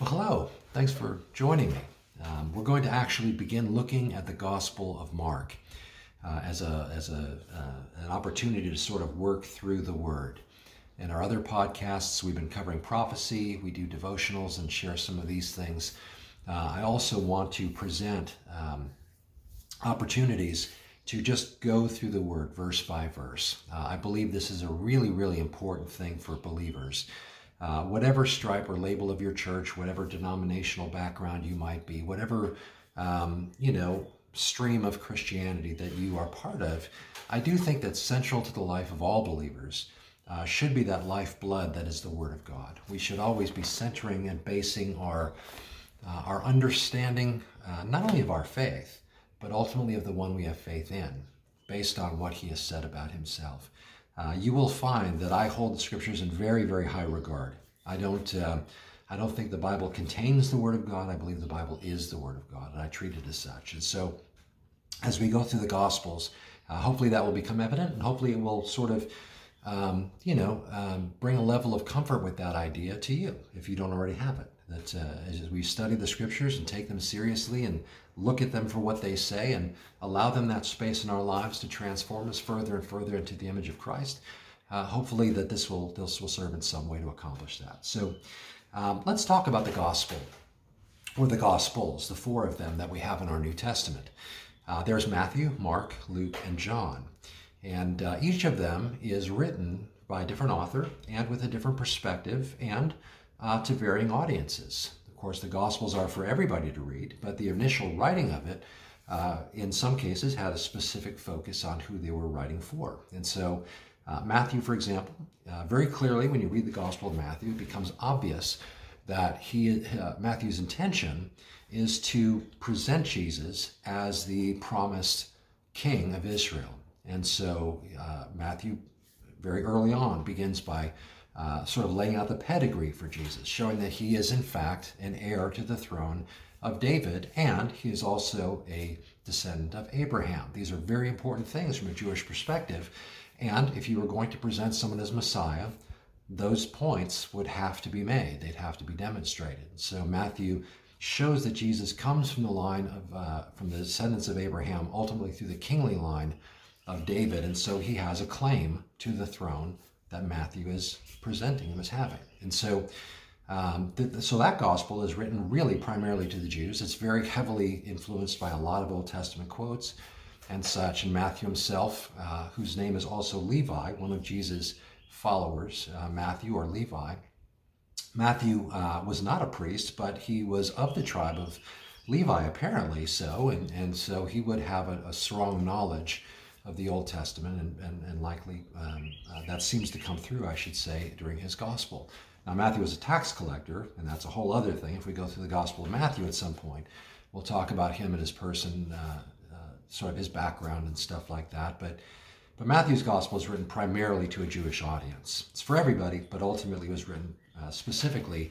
Well, hello. Thanks for joining me. Um, we're going to actually begin looking at the Gospel of Mark uh, as, a, as a, uh, an opportunity to sort of work through the Word. In our other podcasts, we've been covering prophecy, we do devotionals and share some of these things. Uh, I also want to present um, opportunities to just go through the Word verse by verse. Uh, I believe this is a really, really important thing for believers. Uh, whatever stripe or label of your church, whatever denominational background you might be, whatever, um, you know, stream of Christianity that you are part of, I do think that central to the life of all believers uh, should be that lifeblood that is the Word of God. We should always be centering and basing our, uh, our understanding uh, not only of our faith, but ultimately of the one we have faith in, based on what He has said about Himself. Uh, you will find that I hold the Scriptures in very, very high regard. I don't. Uh, I don't think the Bible contains the Word of God. I believe the Bible is the Word of God, and I treat it as such. And so, as we go through the Gospels, uh, hopefully that will become evident, and hopefully it will sort of um, you know, um, bring a level of comfort with that idea to you if you don't already have it. That uh, as we study the scriptures and take them seriously and look at them for what they say and allow them that space in our lives to transform us further and further into the image of Christ, uh, hopefully that this will this will serve in some way to accomplish that. So um, let's talk about the gospel or the gospels, the four of them that we have in our New Testament. Uh, there's Matthew, Mark, Luke, and John. And uh, each of them is written by a different author and with a different perspective and uh, to varying audiences. Of course, the Gospels are for everybody to read, but the initial writing of it, uh, in some cases, had a specific focus on who they were writing for. And so, uh, Matthew, for example, uh, very clearly, when you read the Gospel of Matthew, it becomes obvious that he, uh, Matthew's intention is to present Jesus as the promised king of Israel. And so uh, Matthew, very early on, begins by uh, sort of laying out the pedigree for Jesus, showing that he is, in fact, an heir to the throne of David, and he is also a descendant of Abraham. These are very important things from a Jewish perspective. And if you were going to present someone as Messiah, those points would have to be made. They'd have to be demonstrated. So Matthew shows that Jesus comes from the line of, uh, from the descendants of Abraham, ultimately through the kingly line of David, and so he has a claim to the throne that Matthew is presenting him as having. And so, um, so that gospel is written really primarily to the Jews. It's very heavily influenced by a lot of Old Testament quotes and such. And Matthew himself, uh, whose name is also Levi, one of Jesus' followers, uh, Matthew or Levi. Matthew uh, was not a priest, but he was of the tribe of Levi, apparently so, and, and so he would have a, a strong knowledge of the Old Testament, and, and, and likely um, uh, that seems to come through, I should say, during his gospel. Now, Matthew was a tax collector, and that's a whole other thing. If we go through the Gospel of Matthew at some point, we'll talk about him and his person, uh, uh, sort of his background and stuff like that. But, but Matthew's Gospel is written primarily to a Jewish audience. It's for everybody, but ultimately it was written uh, specifically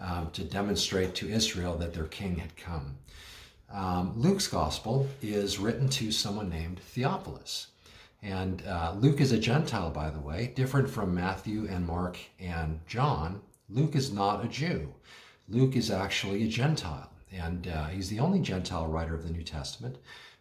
um, to demonstrate to Israel that their king had come. Um, Luke's gospel is written to someone named Theophilus. And uh, Luke is a Gentile, by the way, different from Matthew and Mark and John. Luke is not a Jew. Luke is actually a Gentile, and uh, he's the only Gentile writer of the New Testament.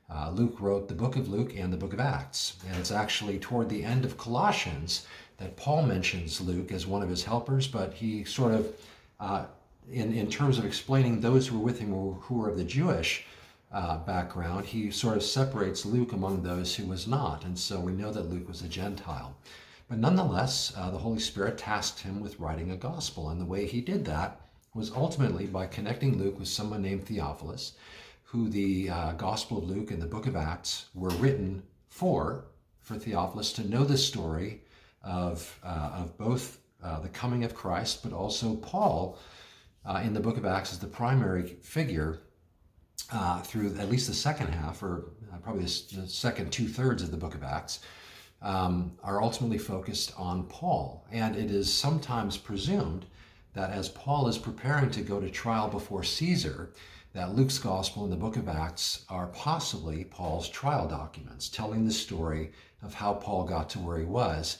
Uh, Luke wrote the book of Luke and the book of Acts, and it's actually toward the end of Colossians that Paul mentions Luke as one of his helpers, but he sort of uh, in, in terms of explaining those who were with him who were of the Jewish uh, background, he sort of separates Luke among those who was not. And so we know that Luke was a Gentile. But nonetheless, uh, the Holy Spirit tasked him with writing a gospel. And the way he did that was ultimately by connecting Luke with someone named Theophilus, who the uh, Gospel of Luke and the book of Acts were written for, for Theophilus to know the story of, uh, of both uh, the coming of Christ, but also Paul uh, in the book of Acts is the primary figure uh, through at least the second half, or uh, probably the, second two thirds of the book of Acts, um, are ultimately focused on Paul. And it is sometimes presumed that as Paul is preparing to go to trial before Caesar, that Luke's gospel and the book of Acts are possibly Paul's trial documents, telling the story of how Paul got to where he was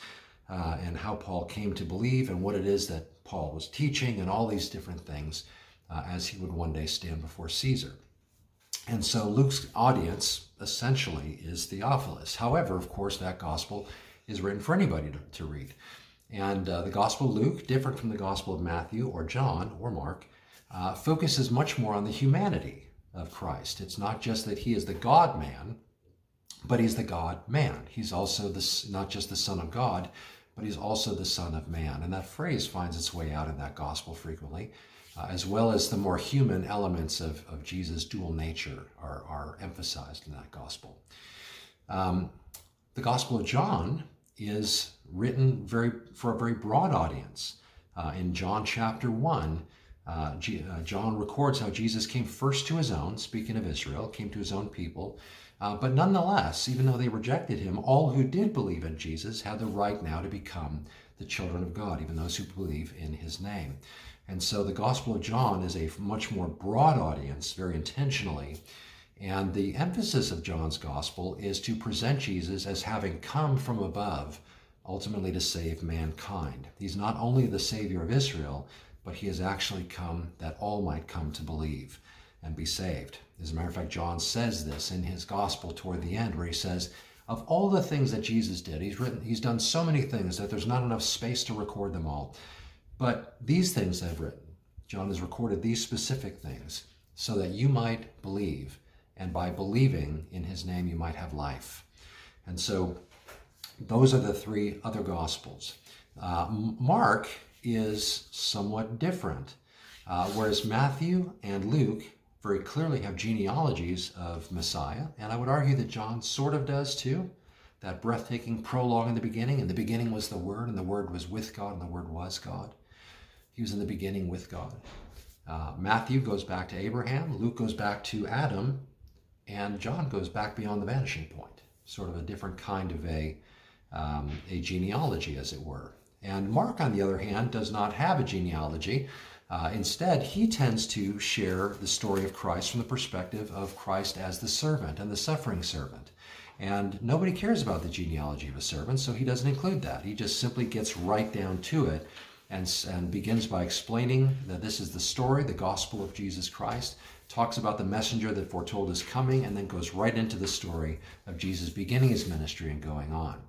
uh, and how Paul came to believe and what it is that Paul was teaching and all these different things uh, as he would one day stand before Caesar. And so Luke's audience essentially is Theophilus. However, of course, that gospel is written for anybody to, to read. And uh, the Gospel of Luke, different from the Gospel of Matthew or John or Mark, uh, focuses much more on the humanity of Christ. It's not just that he is the God man, but he's the God man. He's also the, not just the Son of God, but he's also the Son of Man. And that phrase finds its way out in that gospel frequently, uh, as well as the more human elements of, of Jesus' dual nature are, are emphasized in that gospel. Um, the Gospel of John is written very for a very broad audience. Uh, in John chapter 1, uh, G, uh, John records how Jesus came first to his own, speaking of Israel, came to his own people. Uh, but nonetheless, even though they rejected him, all who did believe in Jesus had the right now to become the children of God, even those who believe in his name. And so the Gospel of John is a much more broad audience, very intentionally. And the emphasis of John's Gospel is to present Jesus as having come from above, ultimately to save mankind. He's not only the Savior of Israel, but he has actually come that all might come to believe and be saved. As a matter of fact, John says this in his gospel toward the end, where he says, of all the things that Jesus did, he's written, he's done so many things that there's not enough space to record them all. But these things I've written, John has recorded these specific things so that you might believe, and by believing in his name, you might have life. And so those are the three other gospels. Uh, Mark is somewhat different. Uh, whereas Matthew and Luke very clearly have genealogies of Messiah, and I would argue that John sort of does too. That breathtaking prologue in the beginning, in the beginning was the Word, and the Word was with God, and the Word was God. He was in the beginning with God. Uh, Matthew goes back to Abraham, Luke goes back to Adam, and John goes back beyond the vanishing point. Sort of a different kind of a, um, a genealogy, as it were. And Mark, on the other hand, does not have a genealogy. Uh, instead, he tends to share the story of Christ from the perspective of Christ as the servant and the suffering servant. And nobody cares about the genealogy of a servant, so he doesn't include that. He just simply gets right down to it and, and begins by explaining that this is the story, the gospel of Jesus Christ, talks about the messenger that foretold his coming, and then goes right into the story of Jesus beginning his ministry and going on.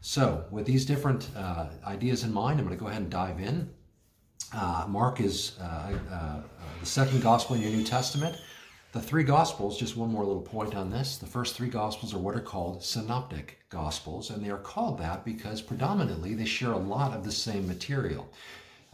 So, with these different uh, ideas in mind, I'm going to go ahead and dive in. Uh, Mark is uh, uh, the second gospel in your New Testament. The three gospels, just one more little point on this. The first three gospels are what are called synoptic gospels, and they are called that because predominantly they share a lot of the same material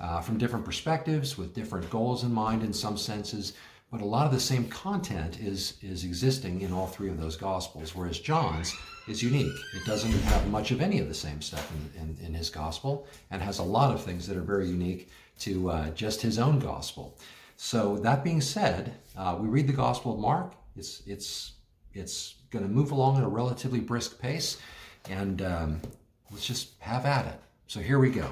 uh, from different perspectives with different goals in mind in some senses but a lot of the same content is, is existing in all three of those Gospels, whereas John's is unique. It doesn't have much of any of the same stuff in, in, in his Gospel and has a lot of things that are very unique to uh, just his own Gospel. So that being said, uh, we read the Gospel of Mark. It's, it's, it's going to move along at a relatively brisk pace, and um, let's just have at it. So here we go.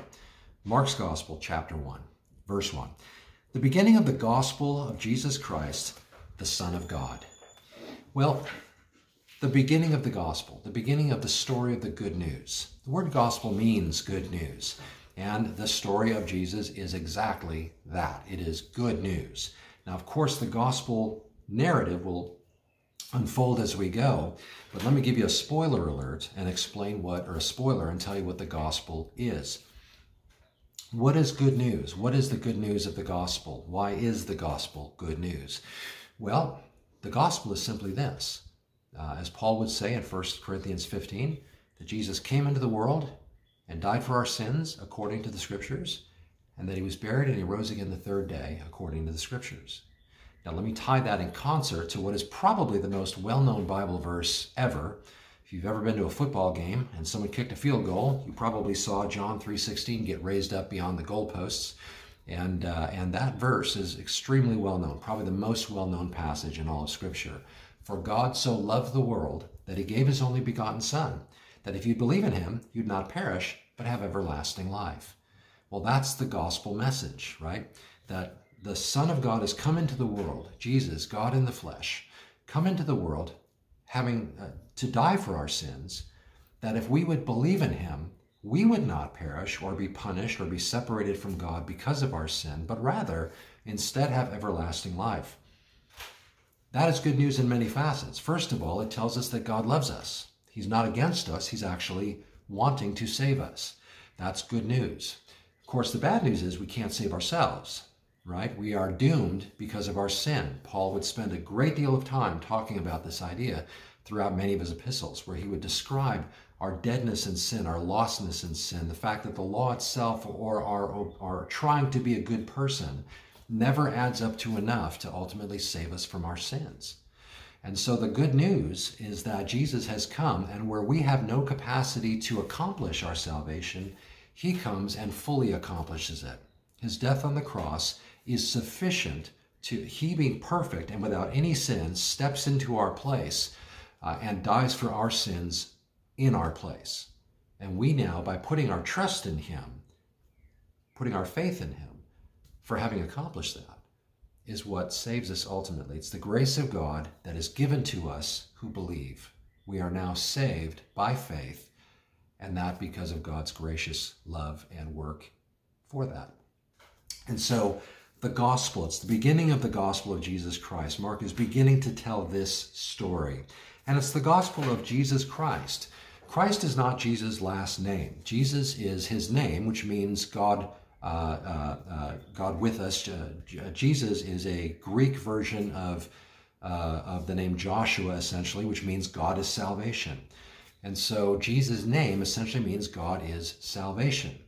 Mark's Gospel, chapter 1, verse 1 the beginning of the gospel of Jesus Christ, the Son of God. Well, the beginning of the gospel, the beginning of the story of the good news. The word gospel means good news. And the story of Jesus is exactly that. It is good news. Now, of course, the gospel narrative will unfold as we go, but let me give you a spoiler alert and explain what, or a spoiler and tell you what the gospel is. What is good news? What is the good news of the gospel? Why is the gospel good news? Well, the gospel is simply this. Uh, as Paul would say in 1 Corinthians 15, that Jesus came into the world and died for our sins according to the scriptures, and that he was buried and he rose again the third day according to the scriptures. Now, let me tie that in concert to what is probably the most well known Bible verse ever, if you've ever been to a football game and someone kicked a field goal, you probably saw John 3.16 get raised up beyond the goalposts. And, uh, and that verse is extremely well known, probably the most well known passage in all of Scripture. For God so loved the world that he gave his only begotten Son, that if you believe in him, you'd not perish, but have everlasting life. Well, that's the gospel message, right? That the Son of God has come into the world, Jesus, God in the flesh, come into the world having uh, to die for our sins, that if we would believe in him, we would not perish or be punished or be separated from God because of our sin, but rather instead have everlasting life. That is good news in many facets. First of all, it tells us that God loves us. He's not against us, He's actually wanting to save us. That's good news. Of course, the bad news is we can't save ourselves, right? We are doomed because of our sin. Paul would spend a great deal of time talking about this idea throughout many of his epistles, where he would describe our deadness in sin, our lostness in sin, the fact that the law itself or our, our trying to be a good person never adds up to enough to ultimately save us from our sins. And so the good news is that Jesus has come, and where we have no capacity to accomplish our salvation, he comes and fully accomplishes it. His death on the cross is sufficient to, he being perfect and without any sin, steps into our place uh, and dies for our sins in our place. And we now, by putting our trust in him, putting our faith in him, for having accomplished that, is what saves us ultimately. It's the grace of God that is given to us who believe. We are now saved by faith, and that because of God's gracious love and work for that. And so, the gospel, it's the beginning of the gospel of Jesus Christ. Mark is beginning to tell this story. And it's the gospel of Jesus Christ. Christ is not Jesus' last name. Jesus is his name, which means God, God with us. Jesus is a Greek version of, uh, of the name Joshua, essentially, which means God is salvation. And so Jesus' name essentially means God is salvation.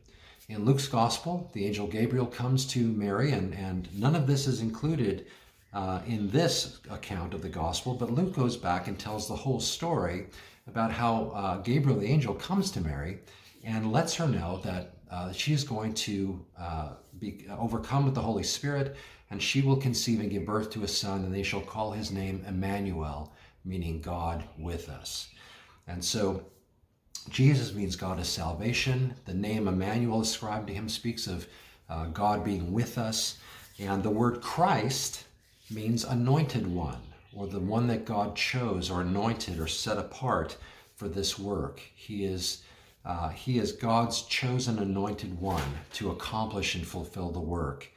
In Luke's gospel, the angel Gabriel comes to Mary, and, and none of this is included uh, in this account of the gospel, but Luke goes back and tells the whole story about how uh, Gabriel the angel comes to Mary and lets her know that uh, she is going to uh, be overcome with the Holy Spirit, and she will conceive and give birth to a son, and they shall call his name Emmanuel, meaning God with us. And so Jesus means God is salvation. The name Emmanuel ascribed to him speaks of uh, God being with us. And the word Christ means anointed one or the one that God chose or anointed or set apart for this work. He is, uh, he is God's chosen anointed one to accomplish and fulfill the work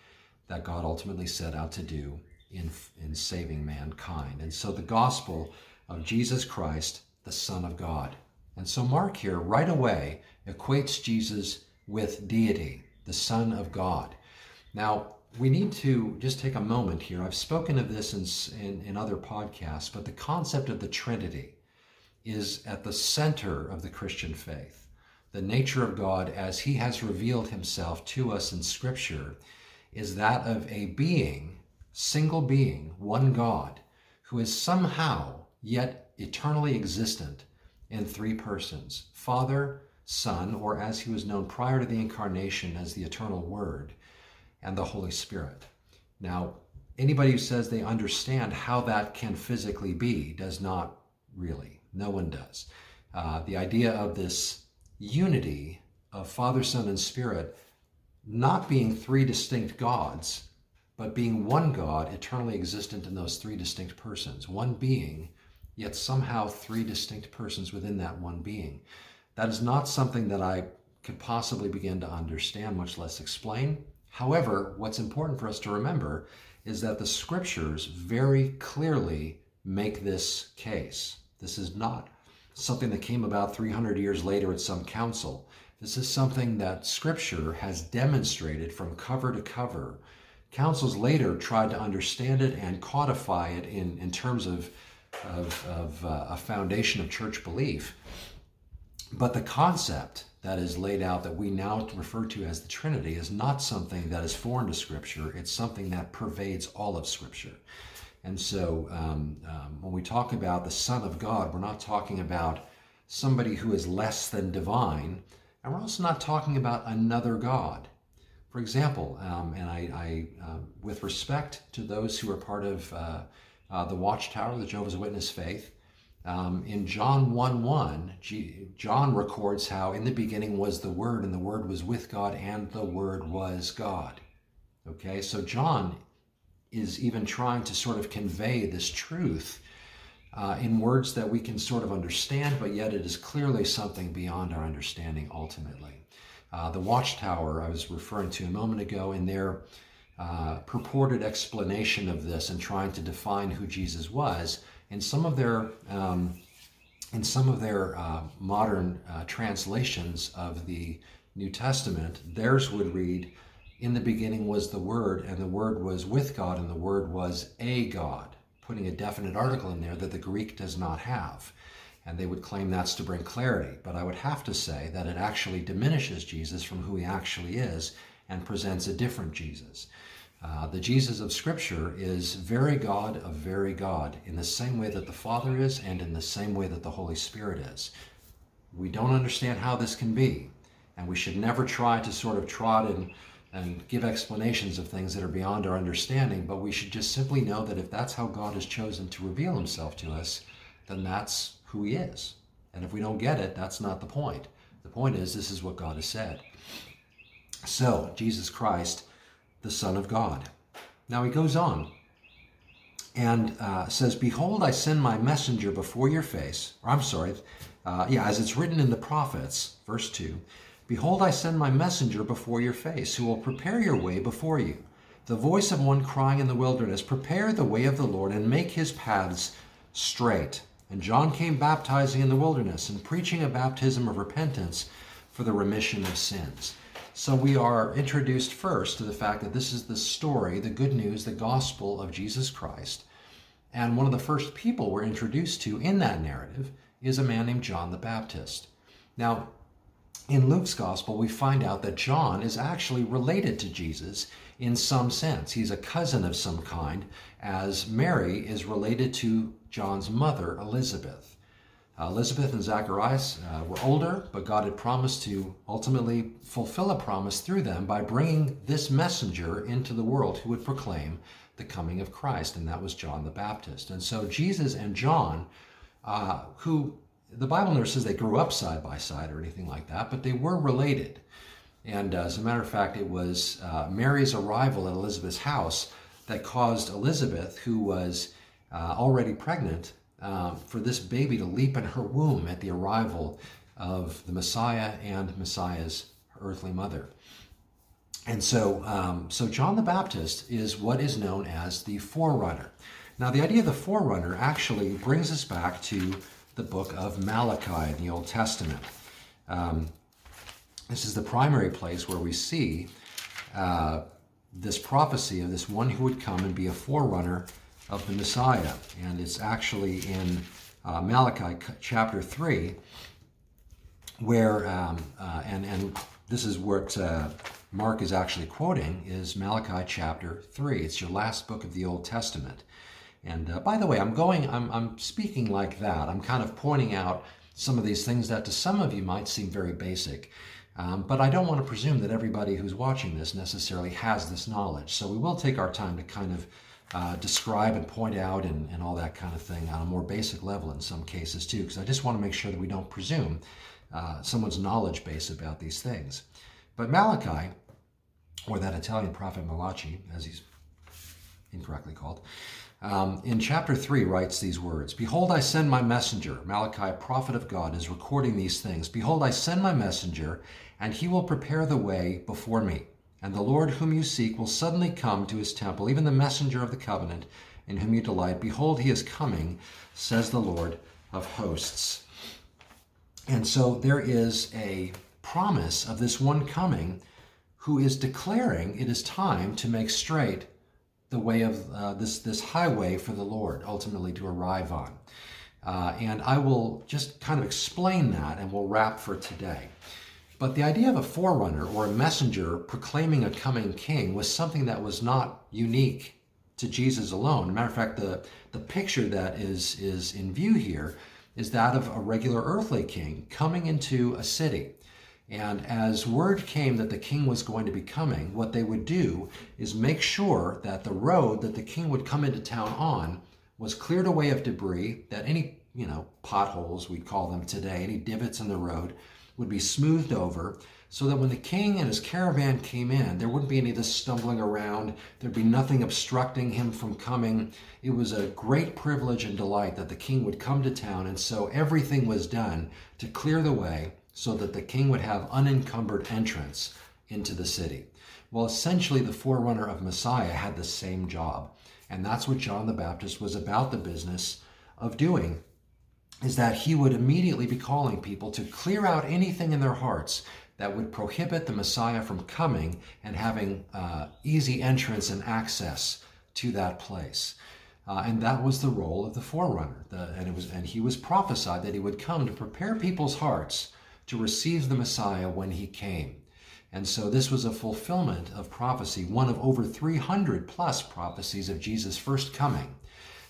that God ultimately set out to do in, in saving mankind. And so the gospel of Jesus Christ, the Son of God. And so Mark here right away equates Jesus with deity, the Son of God. Now, we need to just take a moment here. I've spoken of this in, in, in, other podcasts, but the concept of the Trinity is at the center of the Christian faith. The nature of God, as He has revealed Himself to us in Scripture, is that of a being, single being, one God, who is somehow yet eternally existent in three persons Father, Son, or as He was known prior to the incarnation as the eternal Word and the Holy Spirit. Now, anybody who says they understand how that can physically be does not really. No one does. Uh, the idea of this unity of Father, Son, and Spirit not being three distinct gods, but being one God eternally existent in those three distinct persons, one being, yet somehow three distinct persons within that one being. That is not something that I could possibly begin to understand, much less explain. However, what's important for us to remember is that the scriptures very clearly make this case. This is not something that came about 300 years later at some council. This is something that scripture has demonstrated from cover to cover. Councils later tried to understand it and codify it in, in terms of, of, of uh, a foundation of church belief. But the concept that is laid out that we now refer to as the Trinity is not something that is foreign to Scripture. It's something that pervades all of Scripture. And so um, um, when we talk about the Son of God, we're not talking about somebody who is less than divine, and we're also not talking about another God. For example, um, and I, I uh, with respect to those who are part of uh, uh, the Watchtower, the Jehovah's Witness faith, um, in John 1 1, G- John records how in the beginning was the Word, and the Word was with God, and the Word was God. Okay, so John is even trying to sort of convey this truth uh, in words that we can sort of understand, but yet it is clearly something beyond our understanding ultimately. Uh, the Watchtower I was referring to a moment ago in their uh, purported explanation of this and trying to define who Jesus was, in some of their um, in some of their uh, modern uh, translations of the New Testament, theirs would read, "In the beginning was the Word, and the Word was with God, and the Word was a God." putting a definite article in there that the Greek does not have. And they would claim that's to bring clarity. But I would have to say that it actually diminishes Jesus from who he actually is and presents a different Jesus. Uh, the Jesus of Scripture is very God of very God in the same way that the Father is and in the same way that the Holy Spirit is. We don't understand how this can be, and we should never try to sort of trot in and give explanations of things that are beyond our understanding, but we should just simply know that if that's how God has chosen to reveal himself to us, then that's who he is. And if we don't get it, that's not the point. The point is, this is what God has said. So, Jesus Christ, the Son of God. Now he goes on and uh, says, Behold, I send my messenger before your face. Or I'm sorry, uh, yeah, as it's written in the prophets, verse 2 Behold, I send my messenger before your face, who will prepare your way before you. The voice of one crying in the wilderness, Prepare the way of the Lord, and make his paths straight. And John came baptizing in the wilderness, and preaching a baptism of repentance for the remission of sins. So we are introduced first to the fact that this is the story, the good news, the gospel of Jesus Christ. And one of the first people we're introduced to in that narrative is a man named John the Baptist. Now, in Luke's gospel, we find out that John is actually related to Jesus in some sense. He's a cousin of some kind, as Mary is related to John's mother, Elizabeth. Uh, Elizabeth and Zacharias uh, were older, but God had promised to ultimately fulfill a promise through them by bringing this messenger into the world who would proclaim the coming of Christ, and that was John the Baptist. And so Jesus and John, uh, who the Bible never says they grew up side by side or anything like that, but they were related. And uh, as a matter of fact, it was uh, Mary's arrival at Elizabeth's house that caused Elizabeth, who was uh, already pregnant, um, for this baby to leap in her womb at the arrival of the Messiah and Messiah's earthly mother. And so, um, so John the Baptist is what is known as the forerunner. Now, the idea of the forerunner actually brings us back to the book of Malachi in the Old Testament. Um, this is the primary place where we see uh, this prophecy of this one who would come and be a forerunner of the Messiah. And it's actually in uh, Malachi chapter 3, where, um, uh, and, and this is what uh, Mark is actually quoting, is Malachi chapter 3. It's your last book of the Old Testament. And uh, by the way, I'm going, I'm, I'm speaking like that. I'm kind of pointing out some of these things that to some of you might seem very basic. Um, but I don't want to presume that everybody who's watching this necessarily has this knowledge. So we will take our time to kind of uh, describe and point out and, and all that kind of thing on a more basic level in some cases too, because I just want to make sure that we don't presume uh, someone's knowledge base about these things. But Malachi, or that Italian prophet Malachi, as he's incorrectly called, um, in chapter 3 writes these words Behold, I send my messenger. Malachi, prophet of God, is recording these things. Behold, I send my messenger, and he will prepare the way before me. And the Lord whom you seek will suddenly come to his temple, even the messenger of the covenant in whom you delight. Behold, he is coming, says the Lord of hosts. And so there is a promise of this one coming who is declaring it is time to make straight the way of uh, this, this highway for the Lord ultimately to arrive on. Uh, and I will just kind of explain that and we'll wrap for today. But the idea of a forerunner or a messenger proclaiming a coming king was something that was not unique to Jesus alone. matter of fact, the, the picture that is, is in view here is that of a regular earthly king coming into a city. And as word came that the king was going to be coming, what they would do is make sure that the road that the king would come into town on was cleared away of debris, that any, you know, potholes, we'd call them today, any divots in the road would be smoothed over, so that when the king and his caravan came in, there wouldn't be any of this stumbling around. There'd be nothing obstructing him from coming. It was a great privilege and delight that the king would come to town, and so everything was done to clear the way so that the king would have unencumbered entrance into the city. Well, essentially, the forerunner of Messiah had the same job. And that's what John the Baptist was about the business of doing is that he would immediately be calling people to clear out anything in their hearts that would prohibit the Messiah from coming and having uh, easy entrance and access to that place. Uh, and that was the role of the forerunner. The, and it was, and he was prophesied that he would come to prepare people's hearts to receive the Messiah when he came. And so this was a fulfillment of prophecy, one of over 300 plus prophecies of Jesus' first coming.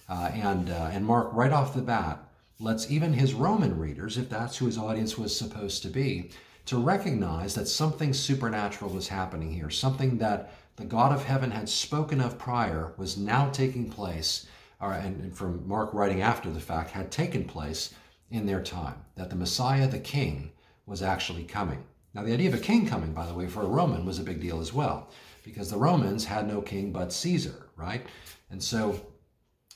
Uh, and, uh, and Mark, right off the bat, lets even his Roman readers, if that's who his audience was supposed to be, to recognize that something supernatural was happening here, something that the God of heaven had spoken of prior was now taking place, or, and, and from Mark writing after the fact, had taken place in their time, that the Messiah, the King, was actually coming. Now, the idea of a king coming, by the way, for a Roman was a big deal as well, because the Romans had no king but Caesar, right? And so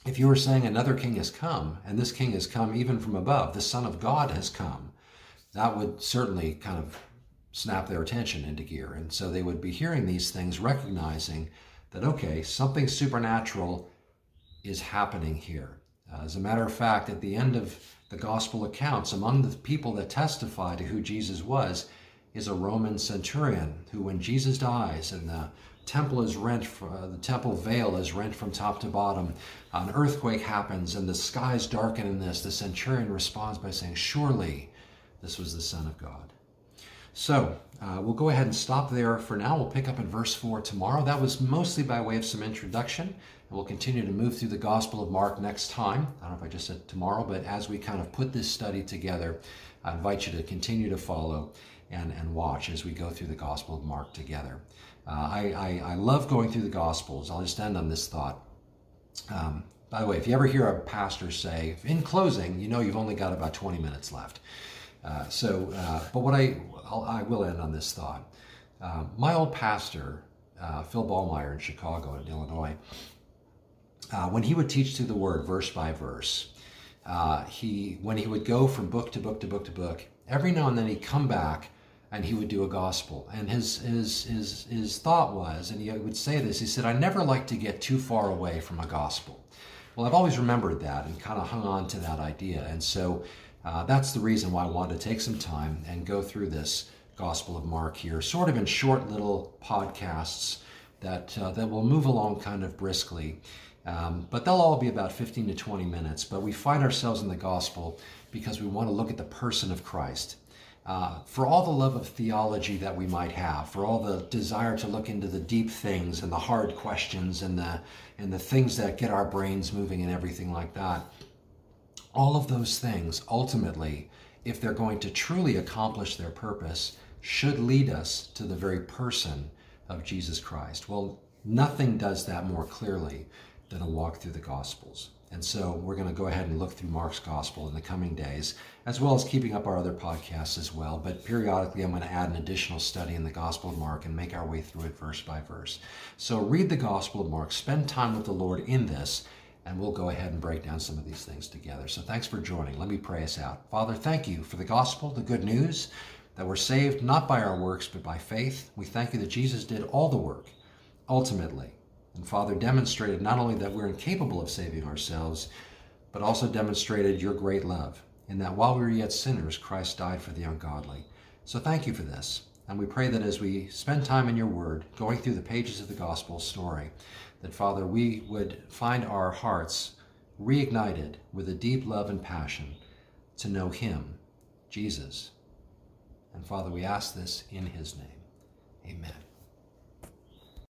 if you were saying another king has come, and this king has come even from above, the Son of God has come, that would certainly kind of snap their attention into gear. And so they would be hearing these things, recognizing that, okay, something supernatural is happening here. Uh, as a matter of fact, at the end of the gospel accounts, among the people that testify to who Jesus was, is a Roman centurion who, when Jesus dies and the temple is rent, uh, the temple veil is rent from top to bottom. An earthquake happens and the skies darken in this. The centurion responds by saying, Surely this was the Son of God. So uh, we'll go ahead and stop there for now. We'll pick up in verse 4 tomorrow. That was mostly by way of some introduction. We'll continue to move through the Gospel of Mark next time. I don't know if I just said tomorrow, but as we kind of put this study together, I invite you to continue to follow and, and watch as we go through the Gospel of Mark together. Uh, I, I, I, love going through the Gospels. I'll just end on this thought. Um, by the way, if you ever hear a pastor say, in closing, you know you've only got about 20 minutes left. Uh, so, uh, but what I, I'll, I will end on this thought. Uh, my old pastor, uh, Phil Ballmeyer in Chicago, in Illinois, uh, when he would teach through the Word verse by verse, he when he would go from book to book to book to book, every now and then he'd come back and he would do a gospel. And his, his, his, his thought was, and he would say this, he said, I never like to get too far away from a gospel. Well, I've always remembered that and kind of hung on to that idea. And so uh, that's the reason why I wanted to take some time and go through this Gospel of Mark here, sort of in short little podcasts that, uh, that will move along kind of briskly. Um, but they'll all be about 15 to 20 minutes. But we find ourselves in the gospel because we want to look at the person of Christ. Uh, for all the love of theology that we might have, for all the desire to look into the deep things and the hard questions and the and the things that get our brains moving and everything like that, all of those things ultimately, if they're going to truly accomplish their purpose, should lead us to the very person of Jesus Christ. Well, nothing does that more clearly than a walk through the Gospels. And so we're going to go ahead and look through Mark's Gospel in the coming days, as well as keeping up our other podcasts as well. But periodically, I'm going to add an additional study in the Gospel of Mark and make our way through it verse by verse. So read the Gospel of Mark, spend time with the Lord in this, and we'll go ahead and break down some of these things together. So thanks for joining. Let me pray us out. Father, thank you for the Gospel, the good news that we're saved not by our works, but by faith. We thank you that Jesus did all the work ultimately and Father demonstrated not only that we're incapable of saving ourselves, but also demonstrated your great love, in that while we were yet sinners, Christ died for the ungodly. So thank you for this. And we pray that as we spend time in your word, going through the pages of the gospel story, that Father, we would find our hearts reignited with a deep love and passion to know him, Jesus. And Father, we ask this in his name. Amen.